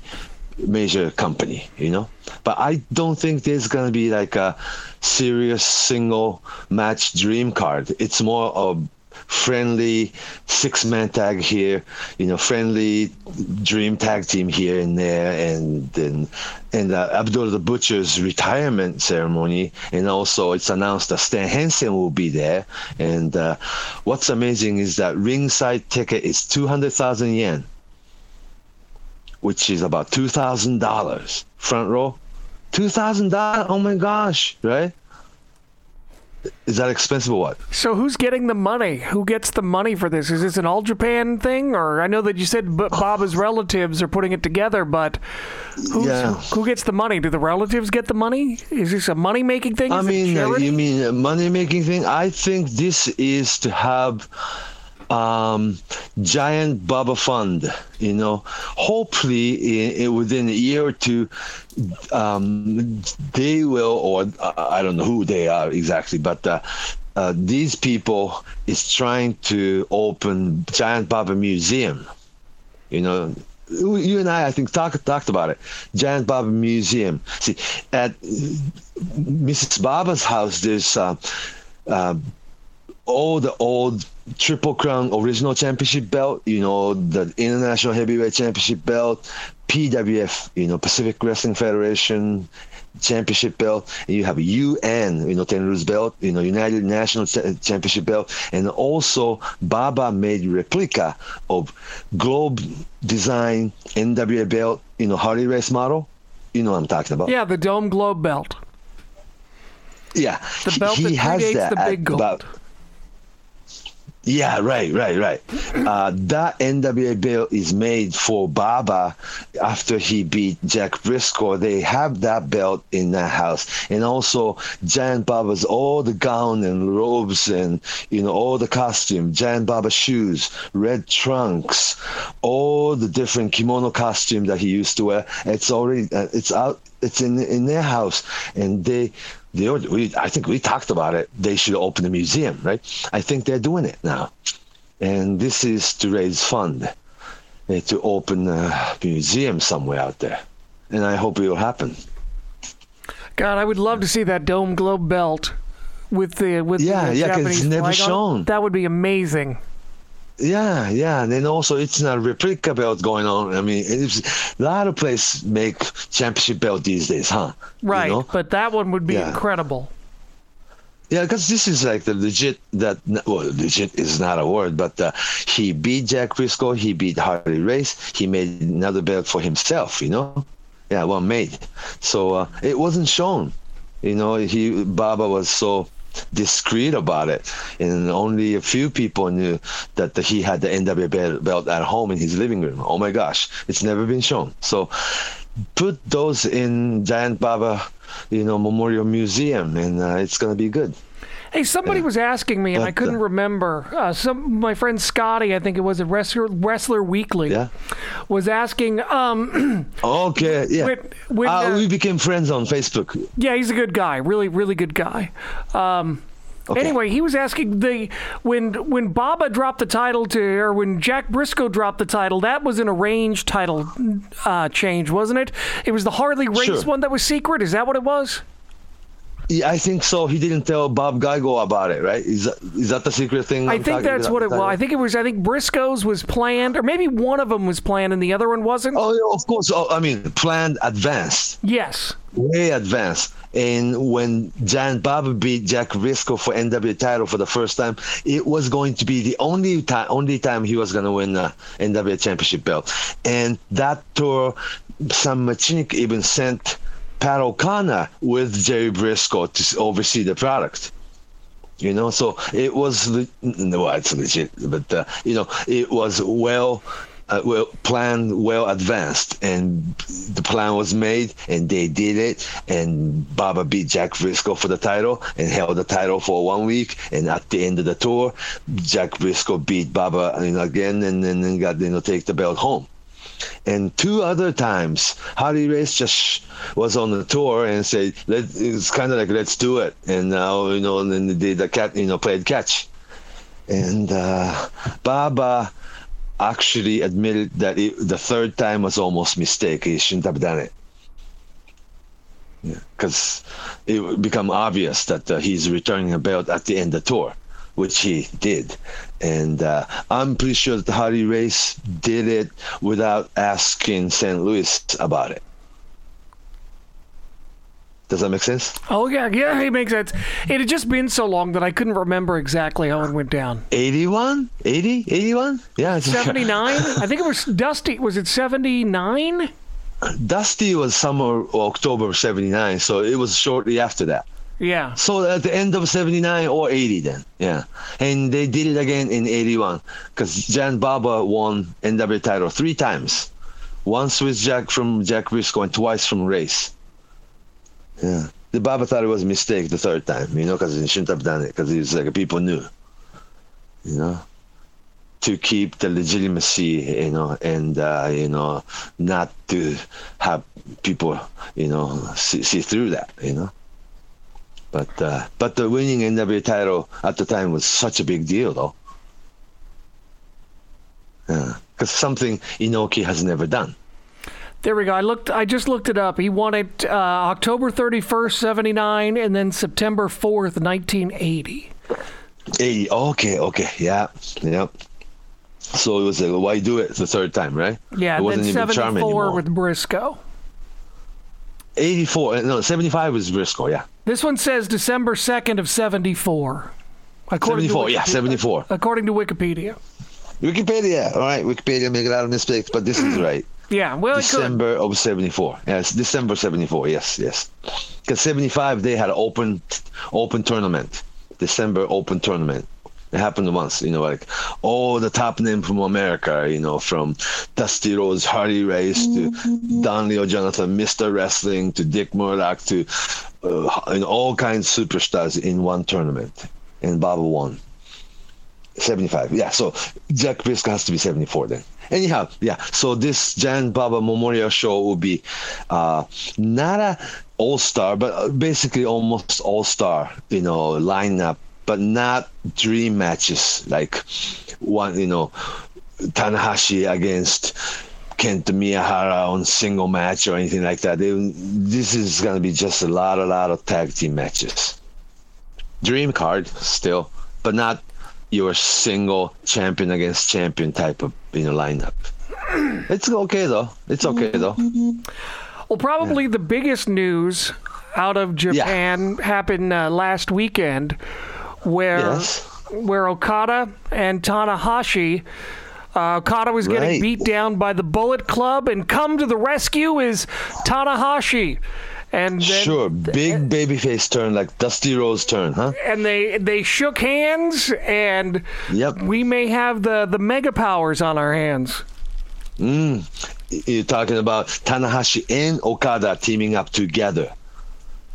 major company, you know. But I don't think there's gonna be like a serious single match dream card. It's more of friendly six man tag here, you know, friendly dream tag team here and there, and then and uh, Abdul the Butcher's retirement ceremony, and also it's announced that Stan Hansen will be there. And uh, what's amazing is that ringside ticket is two hundred thousand yen which is about two thousand dollars. Front row, two thousand dollars. Oh my gosh, right? Is that expensive or what? So who's getting the money? Who gets the money for this? Is this an all Japan thing, or I know that you said B- Baba's relatives are putting it together, but who's, Yeah. who gets the money? Do the relatives get the money? Is this a money making thing? I Is it mean, you mean a money making thing? I think this is to have um, giant Baba fund. You know, hopefully in, in within a year or two, um, they will, or uh, I don't know who they are exactly, but. Uh, uh, these people is trying to open giant Baba museum. You know, you and I, I think, talked talked about it. Giant Baba Museum. See, at Mrs. Baba's house, there's uh, uh, all the old Triple Crown original championship belt. You know, the International Heavyweight Championship belt, PWF. You know, Pacific Wrestling Federation championship belt and you have UN you know Tenryu's belt you know United National Cha- championship belt and also Baba made replica of globe design NWA belt you know Harley race model you know what I'm talking about yeah, the Dome Globe belt. yeah The belt he, that predates the big gold. about Yeah, right, right, right. Uh, that NWA belt is made for Baba after he beat Jack Briscoe. They have that belt in that house, and also Giant Baba's all the gown and robes and you know all the costume, Giant Baba shoes, red trunks, all the different kimono costume that he used to wear. It's already uh, it's out. It's in in their house, and they they we, I think we talked about it. They should open a museum, right? I think they're doing it now, and this is to raise fund uh, to open a museum somewhere out there, and I hope it will happen. God, I would love to see that Dome Globe belt with the with Yeah, the yeah, 'cause it's Japanese never shown. That would be amazing. Yeah, yeah, and then also it's not a replica belt going on. I mean, it's a lot of places make championship belt these days, huh? You Right, know? but that one would be Yeah. incredible. Yeah, because this is like the legit that well, legit is not a word, but uh, he beat Jack Briscoe, he beat Harley Race, he made another belt for himself, you know. Yeah, well made. So uh, it wasn't shown, you know. He Baba was so discreet about it, and only a few people knew that he had the NWA belt- at home in his living room. Oh my gosh, it's never been shown. So put those in Giant Baba, you know, Memorial Museum, and uh, it's gonna be good. Hey, somebody was asking me, and I couldn't uh, remember. Uh, some my friend Scotty, I think it was at Wrestler, Wrestler Weekly, Yeah. was asking. Um, (clears throat) Okay, yeah. When- when, uh, uh, we became friends on Facebook. yeah, he's a good guy, really, really good guy. Um, Okay. Anyway, he was asking the when when Baba dropped the title to, or when Jack Briscoe dropped the title, that was an arranged title uh, change, wasn't it? It was the Harley Race Sure. one that was secret. Is that what it was? Yeah, I think so. He didn't tell Bob Geigel about it, right? Is that, is that the secret thing? I I'm think that's what it was. I think it was. I think Briscoe's was planned, or maybe one of them was planned and the other one wasn't. Oh, yeah, of course. Oh, I mean, planned advanced, Yes. way advanced. And when Giant Baba beat Jack Briscoe for NWA title for the first time, it was going to be the only time, only time he was going to win the NWA championship belt. And that tour, Sam Muchnick even sent Pat O'Connor with Jerry Briscoe to oversee the product. You know, so it was le- no, it's legit, but uh, you know, it was well, uh, well planned, well advanced, and the plan was made, and they did it. And Baba beat Jack Briscoe for the title and held the title for one week. And at the end of the tour, Jack Briscoe beat Baba you know, again, and then got you know take the belt home. And two other times, Harley Race just was on the tour and said, Let, "It's kind of like let's do it." And now you know, and then they did the cat, you know, played catch. And uh, Baba actually admitted that it, the third time was almost mistake. He shouldn't have done it. Because it would become obvious that uh, he's returning a belt at the end of the tour, which he did. And uh, I'm pretty sure that Harley Race did it without asking St. Louis about it. Does that make sense? Oh yeah, yeah, it makes sense. It had just been so long that I couldn't remember exactly how it went down. 81? 80? 81? Yeah. (laughs) 79? I think it was Dusty. Was it 79? Dusty was summer October 79, so it was shortly after that. Yeah. So at the end of 79 or 80 then. Yeah. And they did it again in 81 because Giant Baba won NW title three times. Once with Jack from Jack Briscoe and twice from Race. Yeah. The Baba thought it was a mistake the third time, you know, because he shouldn't have done it because he was like, people knew, you know, to keep the legitimacy, you know, and, uh, you know, not to have people, you know, see, see through that, you know. But uh, but the winning NW title at the time was such a big deal, though. Yeah, because something Inoki has never done. There we go. I looked. I just looked it up. He won it uh, October 31st, 79, and then September 4th, 1980. 80. Okay, okay, yeah, yeah. So it was like, why do it the third time, right? Yeah, it wasn't then even charm 74 anymore. with Briscoe. 84, uh, no, 75 was Briscoe, yeah. This one says December 2nd of 74. According to 74, yeah, Wikipedia- 74. According to Wikipedia. Wikipedia, all right, Wikipedia make a lot of mistakes, but this is (clears throat) right. Yeah, well. December of 74. Yes, December 74. Yes, yes. Because 75 they had an open open tournament. December open tournament. It happened once, you know, like all the top name from America, you know, from Dusty Rhodes, Harley Race to mm-hmm. Don Leo Jonathan, Mr. Wrestling to Dick Murdoch to uh, all kinds of superstars in one tournament. And Baba won. 75. Yeah, so Jack Briscoe has to be 74 then. Anyhow, yeah. So this Giant Baba Memorial Show will be uh, not a all star, but uh, basically almost all star, you know, lineup, but not dream matches like one, you know, Tanahashi against Kento Miyahara on single match or anything like that. They, this is going to be just a lot, a lot of tag team matches. Dream card still, but not your single champion against champion type of you know lineup. (clears throat) It's okay though. It's okay though. Well, probably the biggest news out of Japan happened uh, last weekend, where Yes. where Okada and Tanahashi. Uh, Okada was getting Right. beat down by the Bullet Club, and come to the rescue is Tanahashi. And then, Sure, big babyface turn like Dusty Rhodes turn, huh? and they they shook hands, and Yep. we may have the the mega powers on our hands. You're talking about Tanahashi and Okada teaming up together.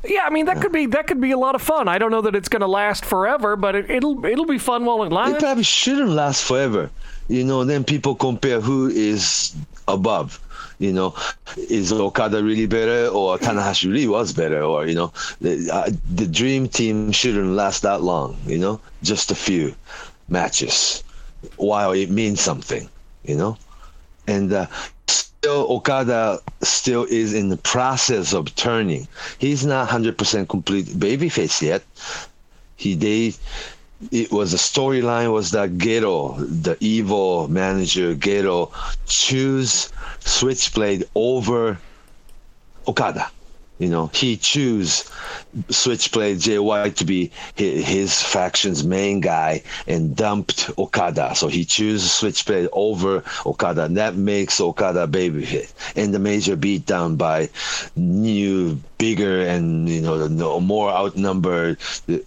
Yeah, I mean that could be that could be a lot of fun. I don't know that it's going to last forever, but it, it'll it'll be fun while it lasts. It probably shouldn't last forever. You know, then people compare who is above. You know, is Okada really better or Tanahashi really was better? Or, you know, the, uh, the dream team shouldn't last that long, you know, just a few matches while it means something, you know? And uh, still, Okada still is in the process of turning. He's not 100% complete babyface yet. He, they, it was a storyline was that Gedo, the evil manager Gedo, choose Switchblade over Okada. You know, he choose Switchblade White to be his, his faction's main guy and dumped Okada. So he chooses Switchblade over Okada. And that makes Okada baby hit And the major beat down by new, bigger, and you know, more outnumbered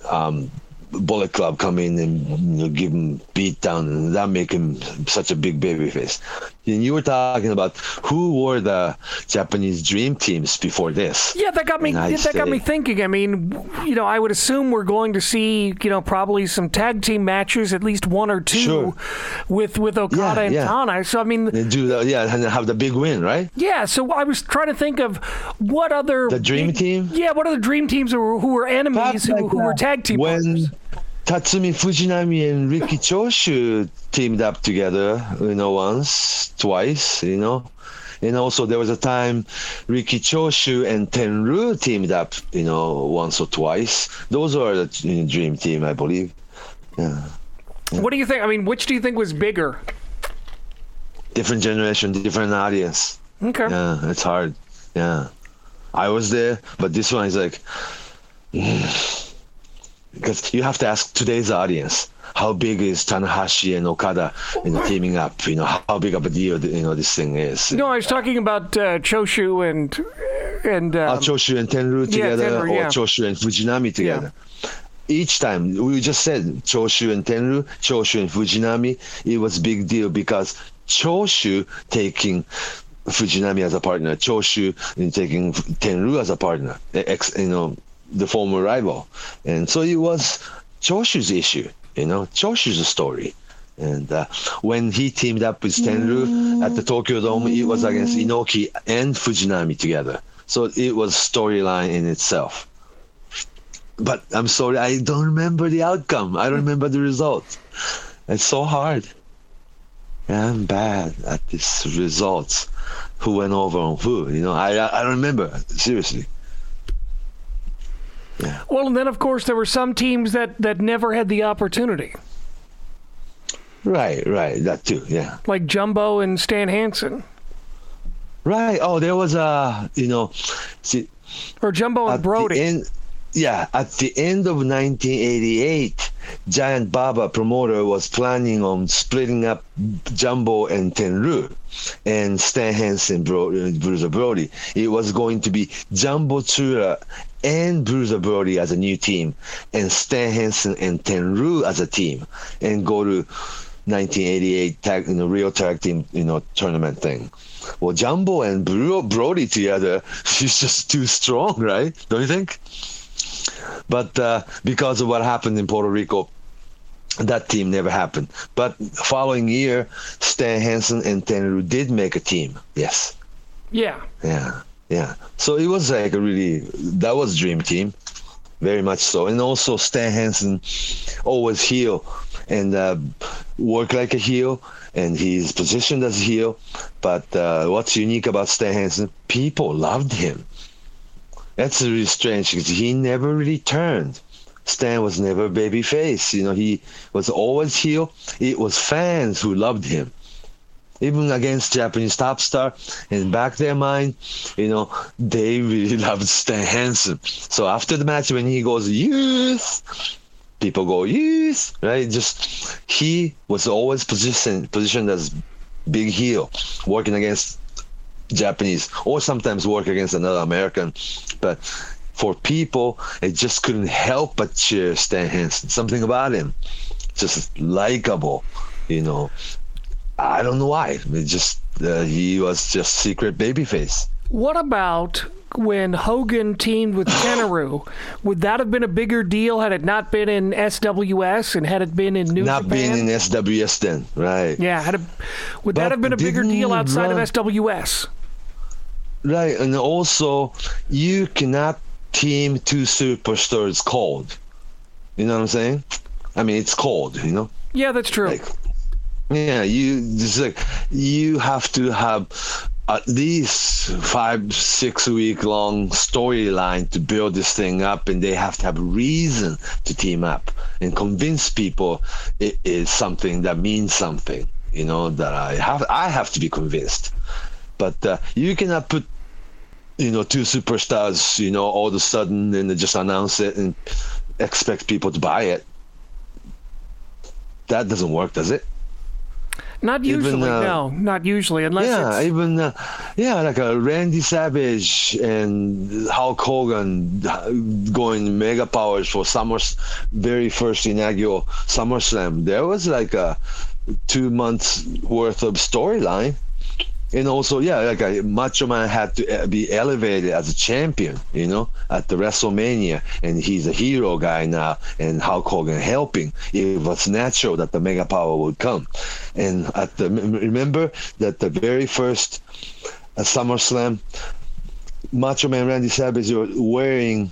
um, Bullet Club come in and you know, give him beat down, and that make him such a big babyface. And you were talking about who were the Japanese dream teams before this. Yeah, that got me. That got me thinking. I mean, you know, I would assume we're going to see, you know, probably some tag team matches, at least one or two, Sure. with with Okada Yeah, and yeah. Tana. So I mean, They do the, yeah, and have the big win, right? yeah. So I was trying to think of what other The dream team? Yeah, what other dream teams who were, who were enemies, who, Like, who were tag team when partners? Tatsumi Fujinami and Riki Choshu teamed up together, you know, once, twice, you know. And also there was a time Riki Choshu and Tenryu teamed up, you know, once or twice. Those are the you know, dream team, I believe. Yeah. What do you think? I mean, which do you think was bigger? Different generation, different audience. Okay. Yeah, it's hard. Yeah. I was there, but this one is like, (sighs) mm. Because you have to ask today's audience how big is Tanahashi and Okada, you know, teaming up. You know, how big of a deal you know this thing is. No, I was talking about uh, Choshu and and um, uh, Choshu and Tenryu together, yeah, Tenryu, yeah. or Choshu and Fujinami together. Yeah. Each time we just said Choshu and Tenryu, Choshu and Fujinami, it was big deal because Choshu taking Fujinami as a partner, Choshu in taking Tenryu as a partner, ex, you know, the former rival, and so it was Choshu's issue, you know, Choshu's story. And uh, when he teamed up with Tenryu at the Tokyo Dome, it was against Inoki and Fujinami together. So it was storyline in itself. But I'm sorry, I don't remember the outcome. I don't remember the result. It's so hard. I'm bad at these results. Who went over on who? You know, I I don't remember seriously. Yeah. Well, and then of course there were some teams that that never had the opportunity. Right, right, that too. Yeah. Like Jumbo and Stan Hansen. Right. Oh, there was a you know, see, or Jumbo and Brody. End, yeah, at the end of 1988, Giant Baba promoter was planning on splitting up Jumbo and Tenryu and Stan Hansen, Bro- uh, Bruiser Brody. It was going to be Jumbo Tsuruta and Bruiser Brody as a new team, and Stan Hansen and Tenryu as a team, and go to 1988 tag, you know, real tag team, you know, tournament thing. Well, Jumbo and Brody together (laughs) is just too strong, right? Don't you think? But uh, because of what happened in Puerto Rico, that team never happened. But following year, Stan Hansen and Tenryu did make a team. Yes. Yeah. Yeah. Yeah. So it was like a really that was dream team, very much so. And also Stan Hansen always heel and uh, work like a heel, and he's positioned as a heel. But uh, what's unique about Stan Hansen? People loved him. That's really strange because he never really turned. Stan was never baby face. You know, he was always heel. It was fans who loved him. Even against Japanese top star, in back their mind, you know, they really (laughs) loved Stan Hansen. So after the match, when he goes, yes, people go, yes, right? Just he was always positioned positioned as big heel, working against Japanese or sometimes work against another American. But for people, it just couldn't help but cheer Stan Hansen. Something about him, just likable, you know. I don't know why. It just uh, he was just secret babyface. What about when Hogan teamed with (sighs) Tenryu? Would that have been a bigger deal had it not been in SWS and had it been in New York? not Japan? being in SWS then, right? Yeah, had a, would but that have been a bigger deal outside of SWS? Right, and also you cannot team two superstars cold. You know what I'm saying? I mean, it's cold. You know. Yeah, that's true. Like, yeah, you just like you have to have at least five, six week long storyline to build this thing up, and they have to have a reason to team up and convince people it is something that means something. You know that I have I have to be convinced, but uh, you cannot put you know two superstars you know all of a sudden and just announce it and expect people to buy it. That doesn't work, does it? Not usually, even, uh, no, not usually, unless yeah, it's... even uh, yeah, like a Randy Savage and Hulk Hogan going mega powers for Summers very first inaugural SummerSlam. There was like a two months worth of storyline and also yeah like a macho man had to uh, be elevated as a champion you know at the wrestlemania. And he's a hero guy now and hulk hogan helping. It was natural that the mega power would come. And at the remember that the very first uh, summerslam macho man randy savage was wearing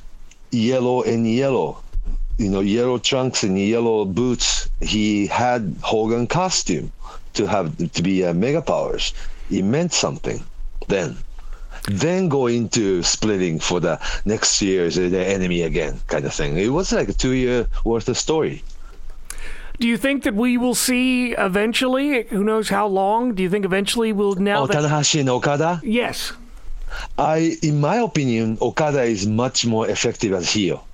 yellow and yellow you know yellow trunks and yellow boots. He had hogan costume to have to be uh, mega powers it meant something then. Then go into splitting for the next year's the enemy again kind of thing. It was like a two year worth of story. Do you think that we will see eventually? Who knows how long? Do you think eventually we'll now? Oh, that... Tanahashi and Okada. Yes. I, in my opinion, Okada is much more effective as heel.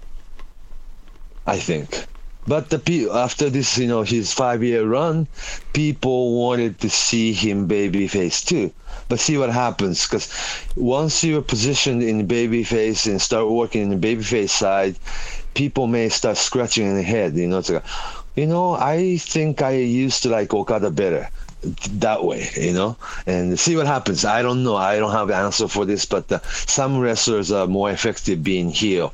I think. But the pe- after this, you know, his five-year run, people wanted to see him babyface too. But see what happens, because once you're positioned in babyface and start working in the babyface side, people may start scratching in their head. You know, it's like, you know, I think I used to like Okada better that way, you know, and see what happens. I don't know. I don't have an answer for this, but uh, some wrestlers are more effective being heel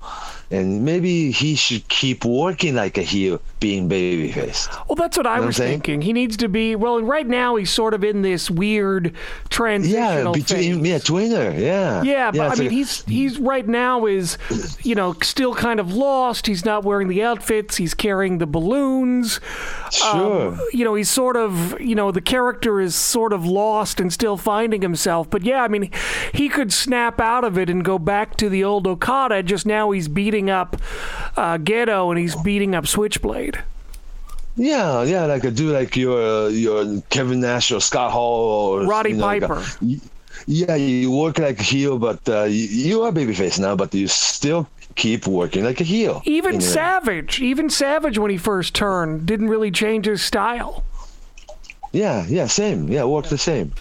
and maybe he should keep working like a heel being babyface. Well, that's what I was thinking. He needs to be. Well, right now he's sort of in this weird transitional yeah, between phase. yeah, twinner, yeah, Yeah, but I mean, like- he's he's right now is, you know, still kind of lost. He's not wearing the outfits. He's carrying the balloons. sure. Um, you know, he's sort of, you know, the character is sort of lost and still finding himself. But yeah, I mean, he could snap out of it and go back to the old Okada. Just now, he's beating up uh, Gedo and he's beating up Switchblade. Yeah, yeah, like a do like your uh, your Kevin Nash or Scott Hall or Roddy you know, like a- Piper. yeah, you work like a heel, but uh, you, you are babyface now, but you still keep working like a heel. Even. Savage, even Savage when he first turned, didn't really change his style. Yeah, yeah, same. Yeah, work the same.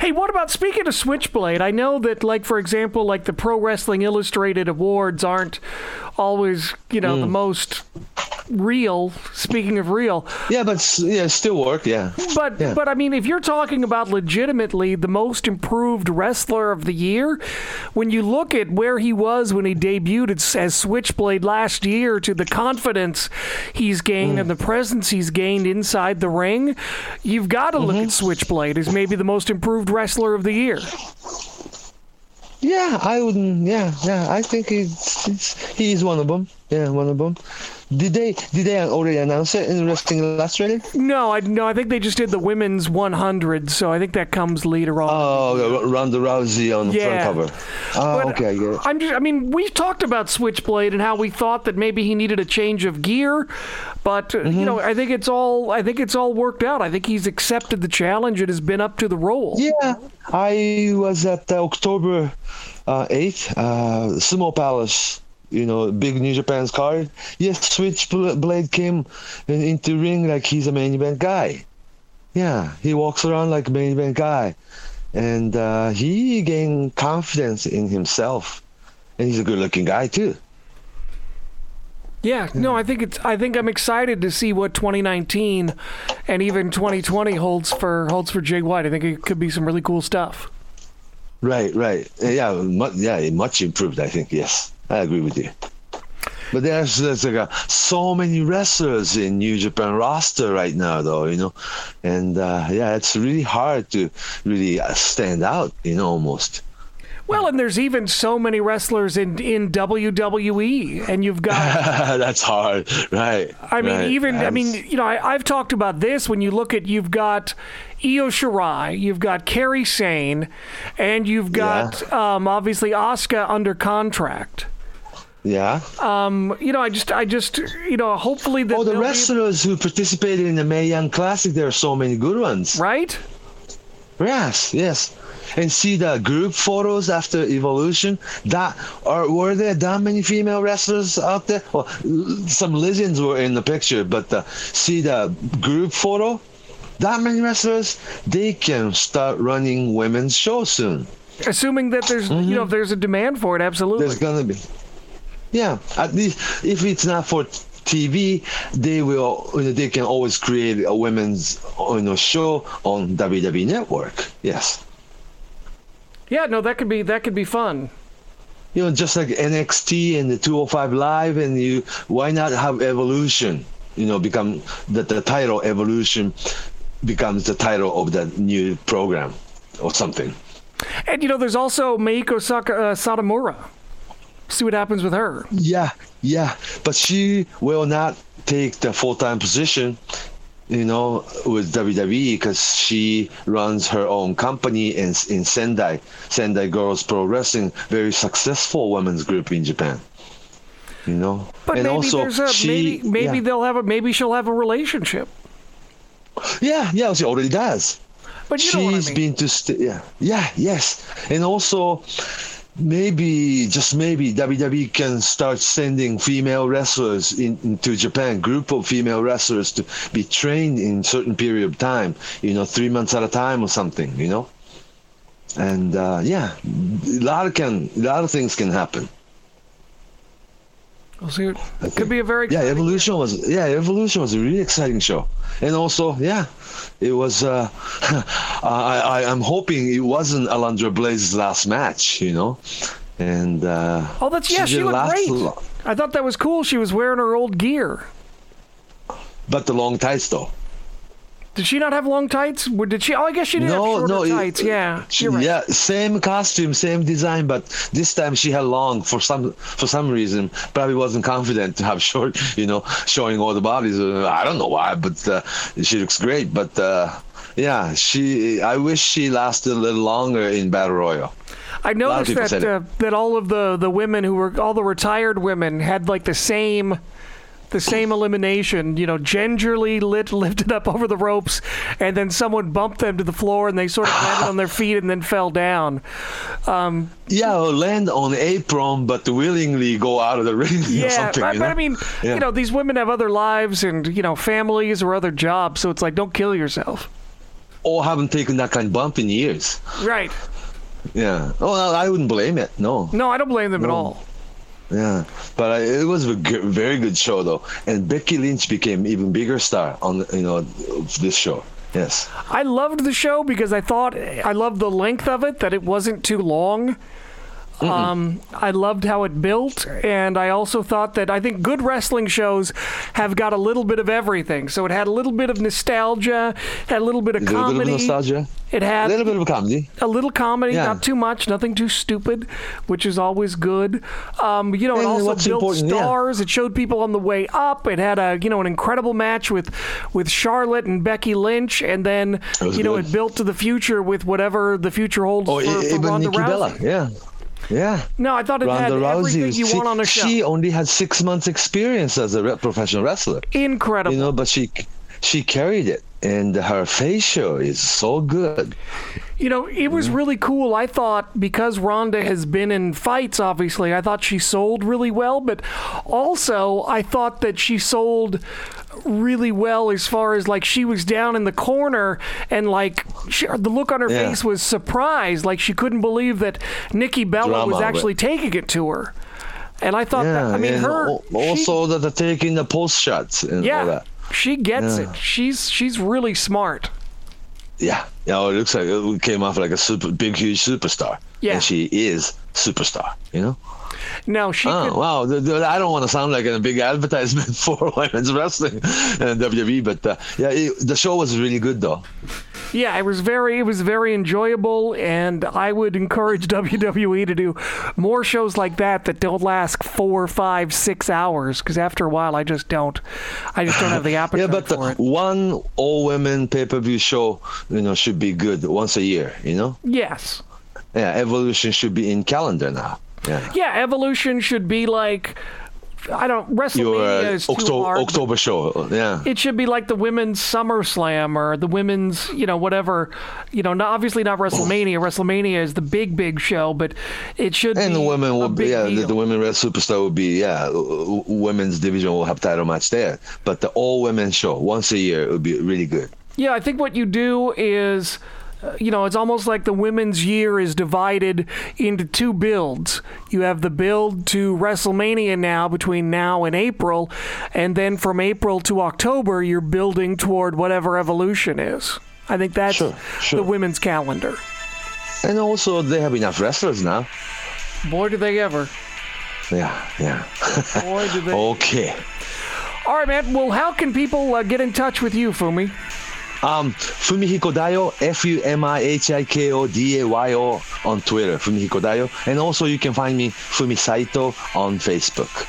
Hey, what about speaking of Switchblade? I know that, like for example, like the Pro Wrestling Illustrated awards aren't always, you know, the Mm. most real. Speaking of real, Yeah, but yeah, still work. Yeah. but Yeah. but I mean, if you're talking about legitimately the most improved wrestler of the year, when you look at where he was when he debuted as, as Switchblade last year to the confidence he's gained Mm. and the presence he's gained inside the ring, you've got to look Mm-hmm. at Switchblade as maybe the most improved wrestler of the year. Yeah, I wouldn't. Yeah, yeah. I think he's, he's he's one of them. Yeah, one of them. Did they did they already announce it in Wrestling Illustrated? No, I no, I think they just did the women's 100, so I think that comes later on. Oh, Ronda Rousey on the Yeah. front cover. Oh, But okay, I get it. I'm just, I mean, we talked about Switchblade and how we thought that maybe he needed a change of gear, but uh, you know, I think it's all I think it's all worked out. I think he's accepted the challenge and has been up to the role. Yeah, I was at uh, October uh, 8th, uh, Sumo Palace, you know, big New Japan's card. Yes, Switchblade came in, into ring like he's a main event guy. Yeah, he walks around like a main event guy. And uh, he gained confidence in himself. And he's a good looking guy, too. Yeah, no, I think it's. I think I'm excited to see what 2019 and even 2020 holds for holds for Jay White. I think it could be some really cool stuff. Right, right. Yeah, mu- yeah, much improved, I think. Yes, I agree with you. But there's, there's like a, so many wrestlers in New Japan roster right now, though, you know, and uh, yeah, it's really hard to really uh, stand out, you know, almost. Well, and there's even so many wrestlers in in WWE, and you've got (laughs) That's hard, right? I mean, right. even I mean, you know, I, I've talked about this. When you look at, you've got Io Shirai, you've got Kairi Sane, and you've got um, obviously Asuka under contract. Yeah. Um, you know, I just, I just, you know, hopefully that Oh, the they'll be- wrestlers who participated in the Mae Young Classic, there are so many good ones. right? Yes, yes. And see the group photos after Evolution. That are were there that many female wrestlers out there? Well, some legends were in the picture, but uh, see the group photo. That many wrestlers, they can start running women's shows soon. Assuming that there's, you know, if there's a demand for it, absolutely. Mm-hmm. There's gonna be. Yeah, at least if it's not for TV, they will. You know, they can always create a women's you know show on WWE Network. Yes. yeah, no, that could be, that could be fun. you know, just like NXT and the 205 Live, and you, why not have Evolution? You know, become that the title Evolution becomes the title of the new program or something. And you know, there's also Meiko Saka, uh, Satomura. See what happens with her. Yeah, yeah, but she will not take the full time position. You know, with WWE because she runs her own company in in Sendai, Sendai Girls Pro Wrestling, very successful women's group in Japan. You know, But and maybe also there's a she, maybe maybe yeah. they'll have a maybe she'll have a relationship. Yeah, yeah, she already does. But you she's know I mean. been to st- yeah yeah yes and also maybe just maybe WWE can start sending female wrestlers in, into Japan, group of female wrestlers to be trained in certain period of time, you know, three months at a time or something, you know. And uh, yeah, a lot of can a lot of things can happen. We'll see. It think- could be a very Yeah, Evolution was yeah, Evolution was a really exciting show, and also yeah, it was. Uh, (laughs) I, I I'm hoping it wasn't Alundra Blaze's last match, you know, and uh, Oh, that's yeah. She, did looked great. lo- I thought that was cool. She was wearing her old gear. but the long tights though. Did she not have long tights? Did she? Oh, I guess she did have No, shorter no, it- tights. yeah, She- right. Yeah, same costume, same design, but this time she had long for some for some reason. Probably wasn't confident to have (laughs) short, you know, showing all the bodies. Uh, I don't know why, but uh, she looks great. But uh, yeah, she. I wish she lasted a little longer in Battle Royal. I noticed that uh, that all of the the women who were all the retired women had like the same the same elimination. You know, gingerly lit, (laughs) lifted up over the ropes, and then someone bumped them to the floor, and they sort of landed on their feet and then fell down. Um, yeah, or land on apron, but willingly go out of the ring or Yeah, something. but, you but know? I mean, Yeah. you know, these women have other lives and you know families or other jobs, so it's like don't kill yourself. or haven't taken that kind of bump in years. Right. Yeah. Oh, I wouldn't blame it. No. No, I don't blame them at all. Yeah, but I, it was a very good show though, and Becky Lynch became even bigger star on you know this show. Yes. I loved the show because I thought I loved the length of it, that it wasn't too long. Um, I loved how it built, and I also thought that I think good wrestling shows have got a little bit of everything. So it had a little bit of nostalgia, had a little bit of A little bit of comedy. nostalgia, It a little bit of comedy. a little comedy, Yeah. not too much, nothing too stupid, which is always good. Um, you know, it also built important, yeah. stars. It showed people on the way up. It had a you know an incredible match with with Charlotte and Becky Lynch, and then you know it built to the future with whatever the future holds Oh, for, for Ronda Nikki Rousey. Bella. Yeah. Yeah. No, I thought it had Ronda everything Rousey. you she, want on a show. she only had six months experience as a professional wrestler. Incredible. You know, but she she carried it, and her facial is so good. You know, it was mm-hmm. really cool. I thought because Ronda has been in fights, obviously, I thought she sold really well, but also I thought that she sold really well as far as like she was down in the corner and like she, the look on her Yeah. face was surprised, like she couldn't believe that Nikki Bella Drama was actually taking it to her. And I thought Yeah. that, I mean, her. al- she- also that they're taking the post shots and all yeah, that. she gets Yeah. it. She's she's really smart. Yeah, yeah. It looks like it came off like a super big, huge superstar. Yeah. and she is superstar. You know. No, she Oh could, wow! I don't want to sound like a big advertisement (laughs) for women's wrestling and WWE, but uh, yeah, it, the show was really good though. Yeah, it was very it was very enjoyable, and I would encourage (laughs) WWE to do more shows like that that don't last four, five, six hours. Because after a while, I just don't, I just don't have the (laughs) appetite Yeah, but for the, it. one all women pay per view show, you know, should be good once a year. You know. Yes, Yeah, Evolution should be in calendar now. Yeah. yeah, Evolution should be like, I don't WrestleMania Your uh, is too October, hard. October show. Yeah. It should be like the women's SummerSlam or the women's, you know, whatever. You know, not, obviously not WrestleMania. WrestleMania is the big, big show, but it should And be the women will be, yeah, the, the women red superstar will be, yeah, women's division will have title match there. But the all women show once a year would be really good. Yeah, I think what you do is, you know, it's almost like the women's year is divided into two builds. You have the build to WrestleMania now between now and April, and then from April to October, you're building toward whatever Evolution is. I think that's Sure, sure. the women's calendar. And also, they have enough wrestlers now. Boy, do they ever. Yeah, yeah. Boy, do they. (laughs) okay. All right, man. Well, how can people uh, get in touch with you, Fumi? Um, Fumihiko Dayo, F U M I H I K O D A Y O on Twitter, Fumihiko Dayo. And also, you can find me, Fumi Saito, on Facebook.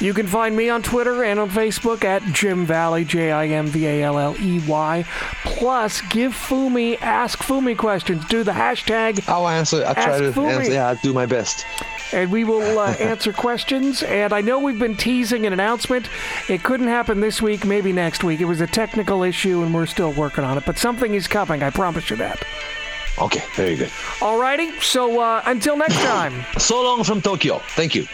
You can find me on Twitter and on Facebook at Jim Valley, J I M V A L L E Y. Plus, give Fumi, ask Fumi questions. Do the hashtag I'll answer. I'll try to Fumi. answer. Yeah, I'll do my best. And we will uh, (laughs) answer questions. And I know we've been teasing an announcement. It couldn't happen this week, maybe next week. It was a technical issue, and we're still working on it. But something is coming. I promise you that. Okay, very good. All righty. So uh, until next time. So long from Tokyo. Thank you.